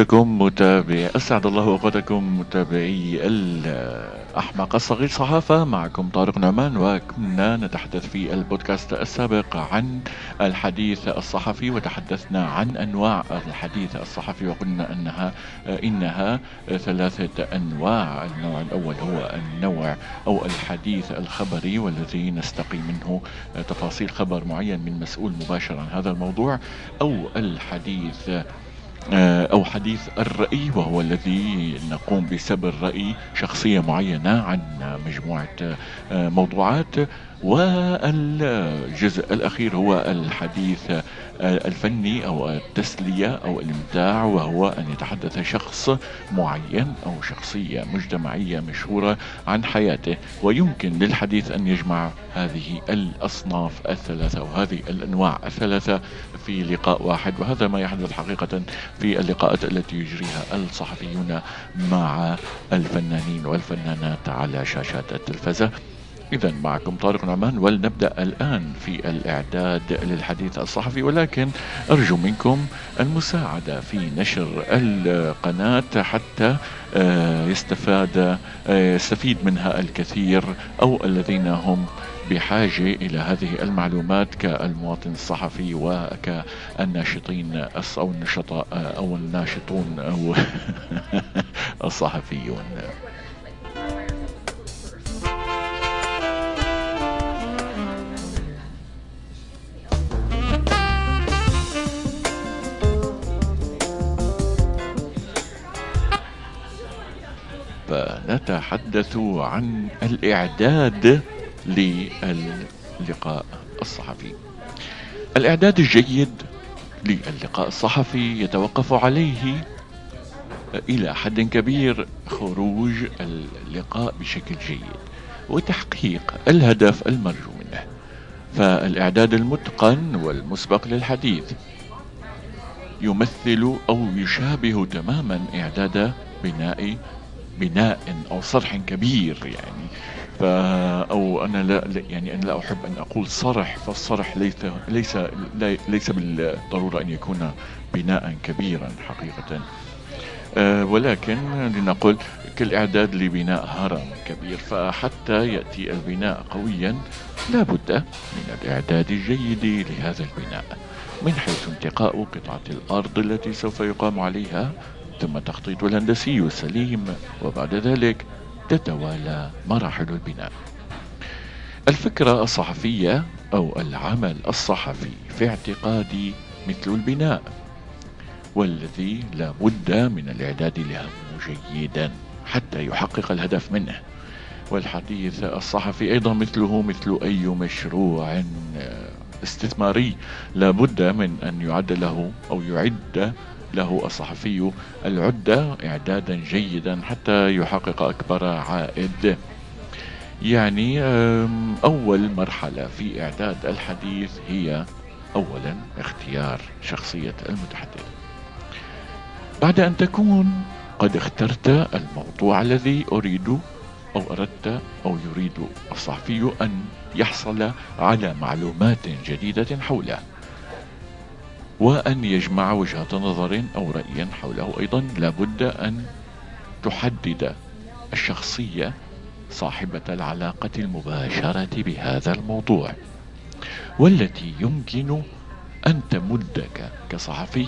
أوقاتكم متابعي أسعد الله أوقاتكم متابعي الأحمق الصغير صحافة. معكم طارق نعمان وكنا نتحدث في البودكاست السابق عن الحديث الصحفي وتحدثنا عن أنواع الحديث الصحفي وقلنا أنها إنها ثلاثة أنواع. النوع الأول هو النوع أو الحديث الخبري والذي نستقي منه تفاصيل خبر معين من مسؤول مباشر عن هذا الموضوع أو الحديث أو حديث الرأي وهو الذي نقوم بسبب رأي شخصية معينة عن مجموعة آه، موضوعات. والجزء الأخير هو الحديث الفني أو التسلية أو الإمتاع وهو أن يتحدث شخص معين أو شخصية مجتمعية مشهورة عن حياته. ويمكن للحديث أن يجمع هذه الأصناف الثلاثة وهذه الأنواع الثلاثة في لقاء واحد. وهذا ما يحدث حقيقة في اللقاءات التي يجريها الصحفيون مع الفنانين والفنانات على شاشات التلفزة. إذا معكم طارق نعمان ولنبدأ الآن في الإعداد للحديث الصحفي ولكن أرجو منكم المساعدة في نشر القناة حتى آه، يستفاد آه، يستفيد منها الكثير أو الذين هم بحاجة إلى هذه المعلومات كالمواطن الصحفي وكالناشطين أو النشطاء أو الناشطون أو الصحفيون. فنتحدث عن الإعداد للقاء الصحفي. الإعداد الجيد للقاء الصحفي يتوقف عليه إلى حد كبير خروج اللقاء بشكل جيد وتحقيق الهدف المرجو منه. فالإعداد المتقن والمسبق للحديث يمثل أو يشابه تماما إعداد بناء بناء أو صرح كبير يعني. ف أو أنا لا يعني أنا لا أحب أن أقول صرح فالصرح ليس ليس ليس بالضرورة أن يكون بناء كبيرا حقيقة. أه ولكن لنقل كالإعداد لبناء هرم كبير فحتى يأتي البناء قويا لا بد من الإعداد الجيد لهذا البناء من حيث انتقاء قطعة الأرض التي سوف يقام عليها ثم التخطيط الهندسي السليم وبعد ذلك تتوالى مراحل البناء. الفكرة الصحفية أو العمل الصحفي في اعتقادي مثل البناء والذي لا بد من الإعداد له جيدا حتى يحقق الهدف منه. والحديث الصحفي أيضا مثله مثل أي مشروع استثماري لا بد من أن يعد له أو يعد له الصحفي العدة إعدادا جيدا حتى يحقق أكبر عائد. يعني أول مرحلة في إعداد الحديث هي أولا اختيار شخصية المتحدث. بعد أن تكون قد اخترت الموضوع الذي أريد أو أردت أو يريد الصحفي أن يحصل على معلومات جديدة حوله. وأن يجمع وجهة نظر أو رأيا حوله أيضا. لابد أن تحدد الشخصية صاحبة العلاقة المباشرة بهذا الموضوع والتي يمكن أن تمدك كصحفي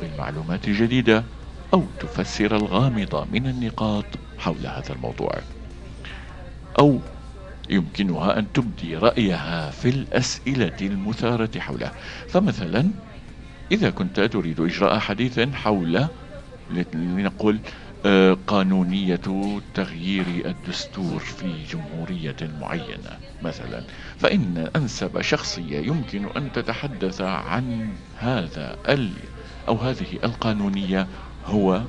بالمعلومات الجديدة أو تفسر الغامضة من النقاط حول هذا الموضوع. أو يمكنها أن تبدي رأيها في الأسئلة المثارة حوله. فمثلا إذا كنت تريد إجراء حديث حول لنقل آه، قانونية تغيير الدستور في جمهورية معينة مثلا فإن أنسب شخصية يمكن أن تتحدث عن هذا ال أو هذه القانونية هو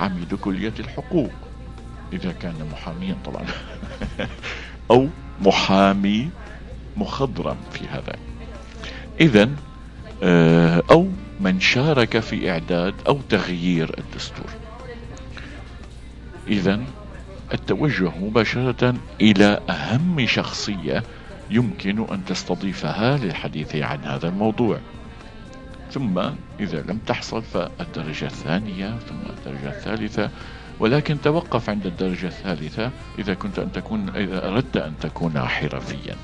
عميد كلية الحقوق إذا كان محاميا طبعا أو محامي مخضرم في هذا. إذا أو من شارك في إعداد أو تغيير الدستور. إذا التوجه مباشرة إلى أهم شخصية يمكن أن تستضيفها للحديث عن هذا الموضوع. ثم إذا لم تحصل فالدرجة الثانية ثم الدرجة الثالثة. ولكن توقف عند الدرجة الثالثة إذا كنت أن تكون إذا أردت أن تكون حرفيا.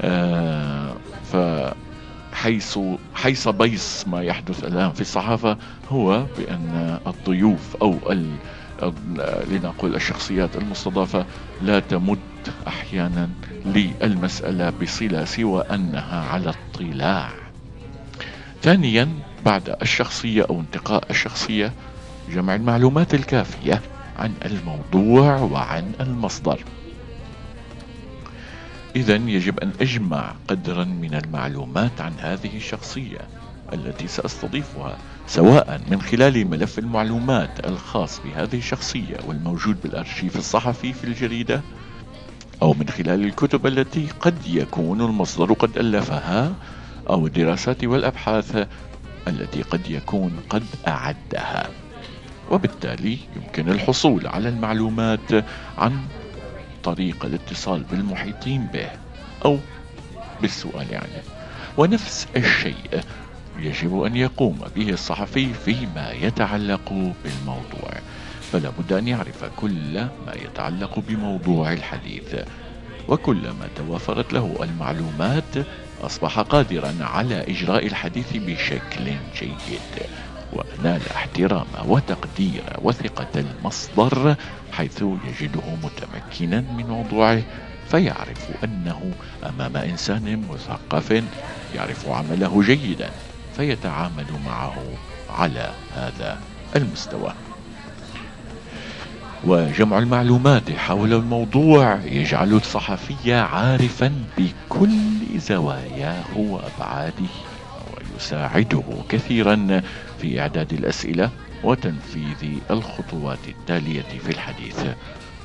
آه فحيث حيث بيص ما يحدث الآن في الصحافة هو بأن الضيوف أو لنقول الشخصيات المستضافة لا تمد أحيانا للمسألة بصلة سوى أنها على اطلاع. ثانيا بعد الشخصية أو انتقاء الشخصية جمع المعلومات الكافية عن الموضوع وعن المصدر. إذا يجب أن أجمع قدرا من المعلومات عن هذه الشخصية التي سأستضيفها سواء من خلال ملف المعلومات الخاص بهذه الشخصية والموجود بالأرشيف الصحفي في الجريدة أو من خلال الكتب التي قد يكون المصدر قد ألفها أو الدراسات والأبحاث التي قد يكون قد أعدها. وبالتالي يمكن الحصول على المعلومات عن طريق الاتصال بالمحيطين به أو بالسؤال عنه. ونفس الشيء يجب أن يقوم به الصحفي فيما يتعلق بالموضوع. فلا بد أن يعرف كل ما يتعلق بموضوع الحديث وكلما توافرت له المعلومات أصبح قادرا على إجراء الحديث بشكل جيد. ونال احترام وتقدير وثقة المصدر حيث يجده متمكنا من موضوعه فيعرف أنه أمام إنسان مثقف يعرف عمله جيدا فيتعامل معه على هذا المستوى. وجمع المعلومات حول الموضوع يجعل الصحفي عارفا بكل زواياه وأبعاده. ويساعده كثيرا في إعداد الأسئلة وتنفيذ الخطوات التالية في الحديث.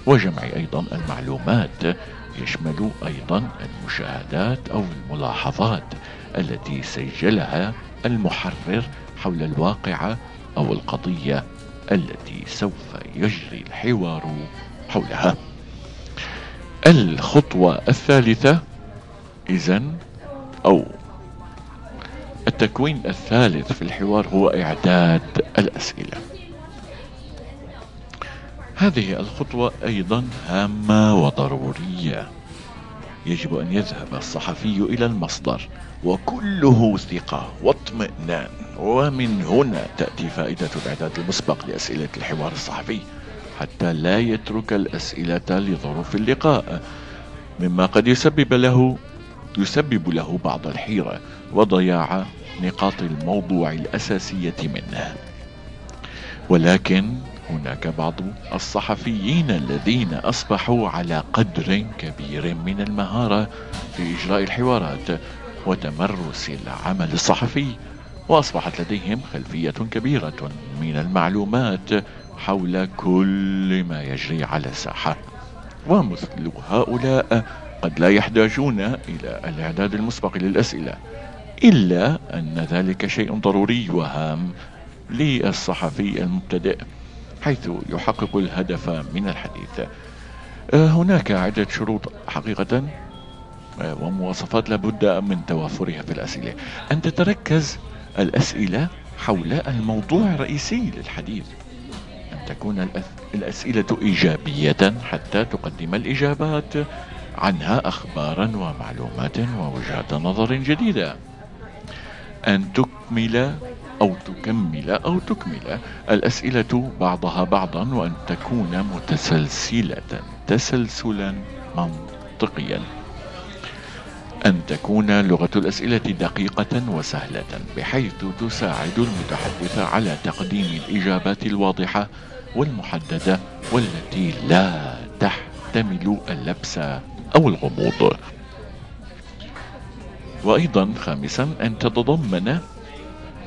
وجمع أيضا المعلومات يشمل أيضا المشاهدات أو الملاحظات التي سجلها المحرر حول الواقعة أو القضية التي سوف يجري الحوار حولها. الخطوة الثالثة إذا أو التكوين الثالث في الحوار هو إعداد الأسئلة. هذه الخطوة أيضا هامة وضرورية. يجب أن يذهب الصحفي إلى المصدر وكله ثقة واطمئنان. ومن هنا تأتي فائدة الإعداد المسبق لأسئلة الحوار الصحفي حتى لا يترك الأسئلة لظروف اللقاء مما قد يسبب له يسبب له بعض الحيرة وضياع نقاط الموضوع الأساسية منه. ولكن هناك بعض الصحفيين الذين أصبحوا على قدر كبير من المهارة في إجراء الحوارات وتمرس العمل الصحفي وأصبحت لديهم خلفية كبيرة من المعلومات حول كل ما يجري على الساحة. ومثل هؤلاء قد لا يحتاجون إلى الإعداد المسبق للأسئلة إلا أن ذلك شيء ضروري وهام للصحفي المبتدئ حيث يحقق الهدف من الحديث. آه، هناك عدة شروط حقيقة آه، ومواصفات لابد من توافرها في الأسئلة. أن تتركز الأسئلة حول الموضوع الرئيسي للحديث. أن تكون الأسئلة إيجابية حتى تقدم الإجابات عنها أخبارا ومعلومات ووجهات نظر جديدة. أن تكمل أو تكمل أو تكمل الأسئلة بعضها بعضا وأن تكون متسلسلة تسلسلا منطقيا. أن تكون لغة الأسئلة دقيقة وسهلة بحيث تساعد المتحدث على تقديم الإجابات الواضحة والمحددة والتي لا تحتمل اللبس أو الغموض. وأيضا خامسا أن تتضمن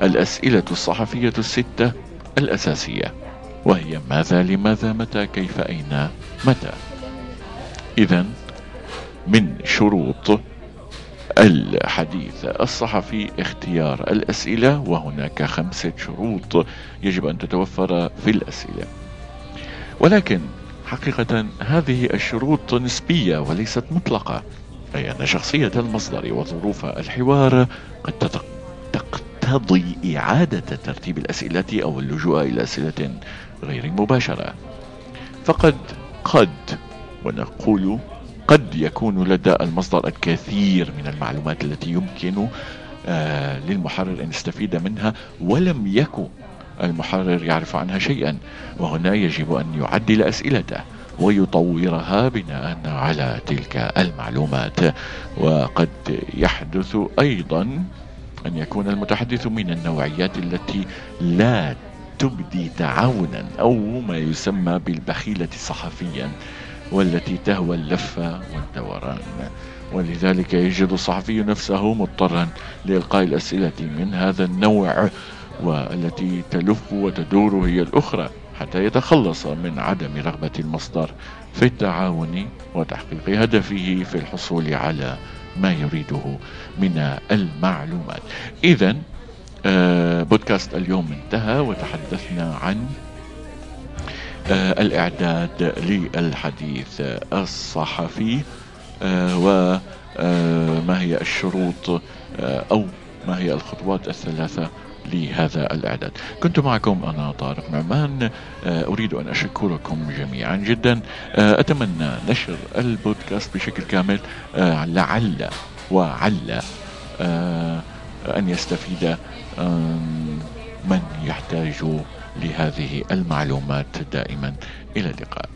الأسئلة الصحفية الستة الأساسية وهي ماذا لماذا متى كيف أين متى. إذا من شروط الحديث الصحفي اختيار الأسئلة وهناك خمسة شروط يجب أن تتوفر في الأسئلة. ولكن حقيقة هذه الشروط نسبية وليست مطلقة. أي أن شخصية المصدر وظروف الحوار قد يقتضي إعادة ترتيب الأسئلة أو اللجوء إلى أسئلة غير مباشرة. فقد قد ونقول قد يكون لدى المصدر الكثير من المعلومات التي يمكن آه، للمحرر أن يستفيد منها ولم يكن المحرر يعرف عنها شيئا وهنا يجب أن يعدل أسئلته. ويطورها بناء على تلك المعلومات. وقد يحدث أيضا أن يكون المتحدث من النوعيات التي لا تبدي تعاونا أو ما يسمى بالبخيلة صحفيا والتي تهوى اللف والدوران. ولذلك يجد الصحفي نفسه مضطرا لإلقاء الأسئلة من هذا النوع والتي تلف وتدور هي الأخرى. حتى يتخلص من عدم رغبة المصدر في التعاون وتحقيق هدفه في الحصول على ما يريده من المعلومات. إذا آه، بودكاست اليوم انتهى وتحدثنا عن آه، الإعداد للحديث الصحفي آه، وما هي الشروط أو ما هي الخطوات الثلاثة لهذا الإعداد. كنت معكم أنا طارق نعمان. أريد أن أشكركم جميعا جدا. أتمنى نشر البودكاست بشكل كامل. لعل وعل أن يستفيد من يحتاج لهذه المعلومات. دائما إلى اللقاء.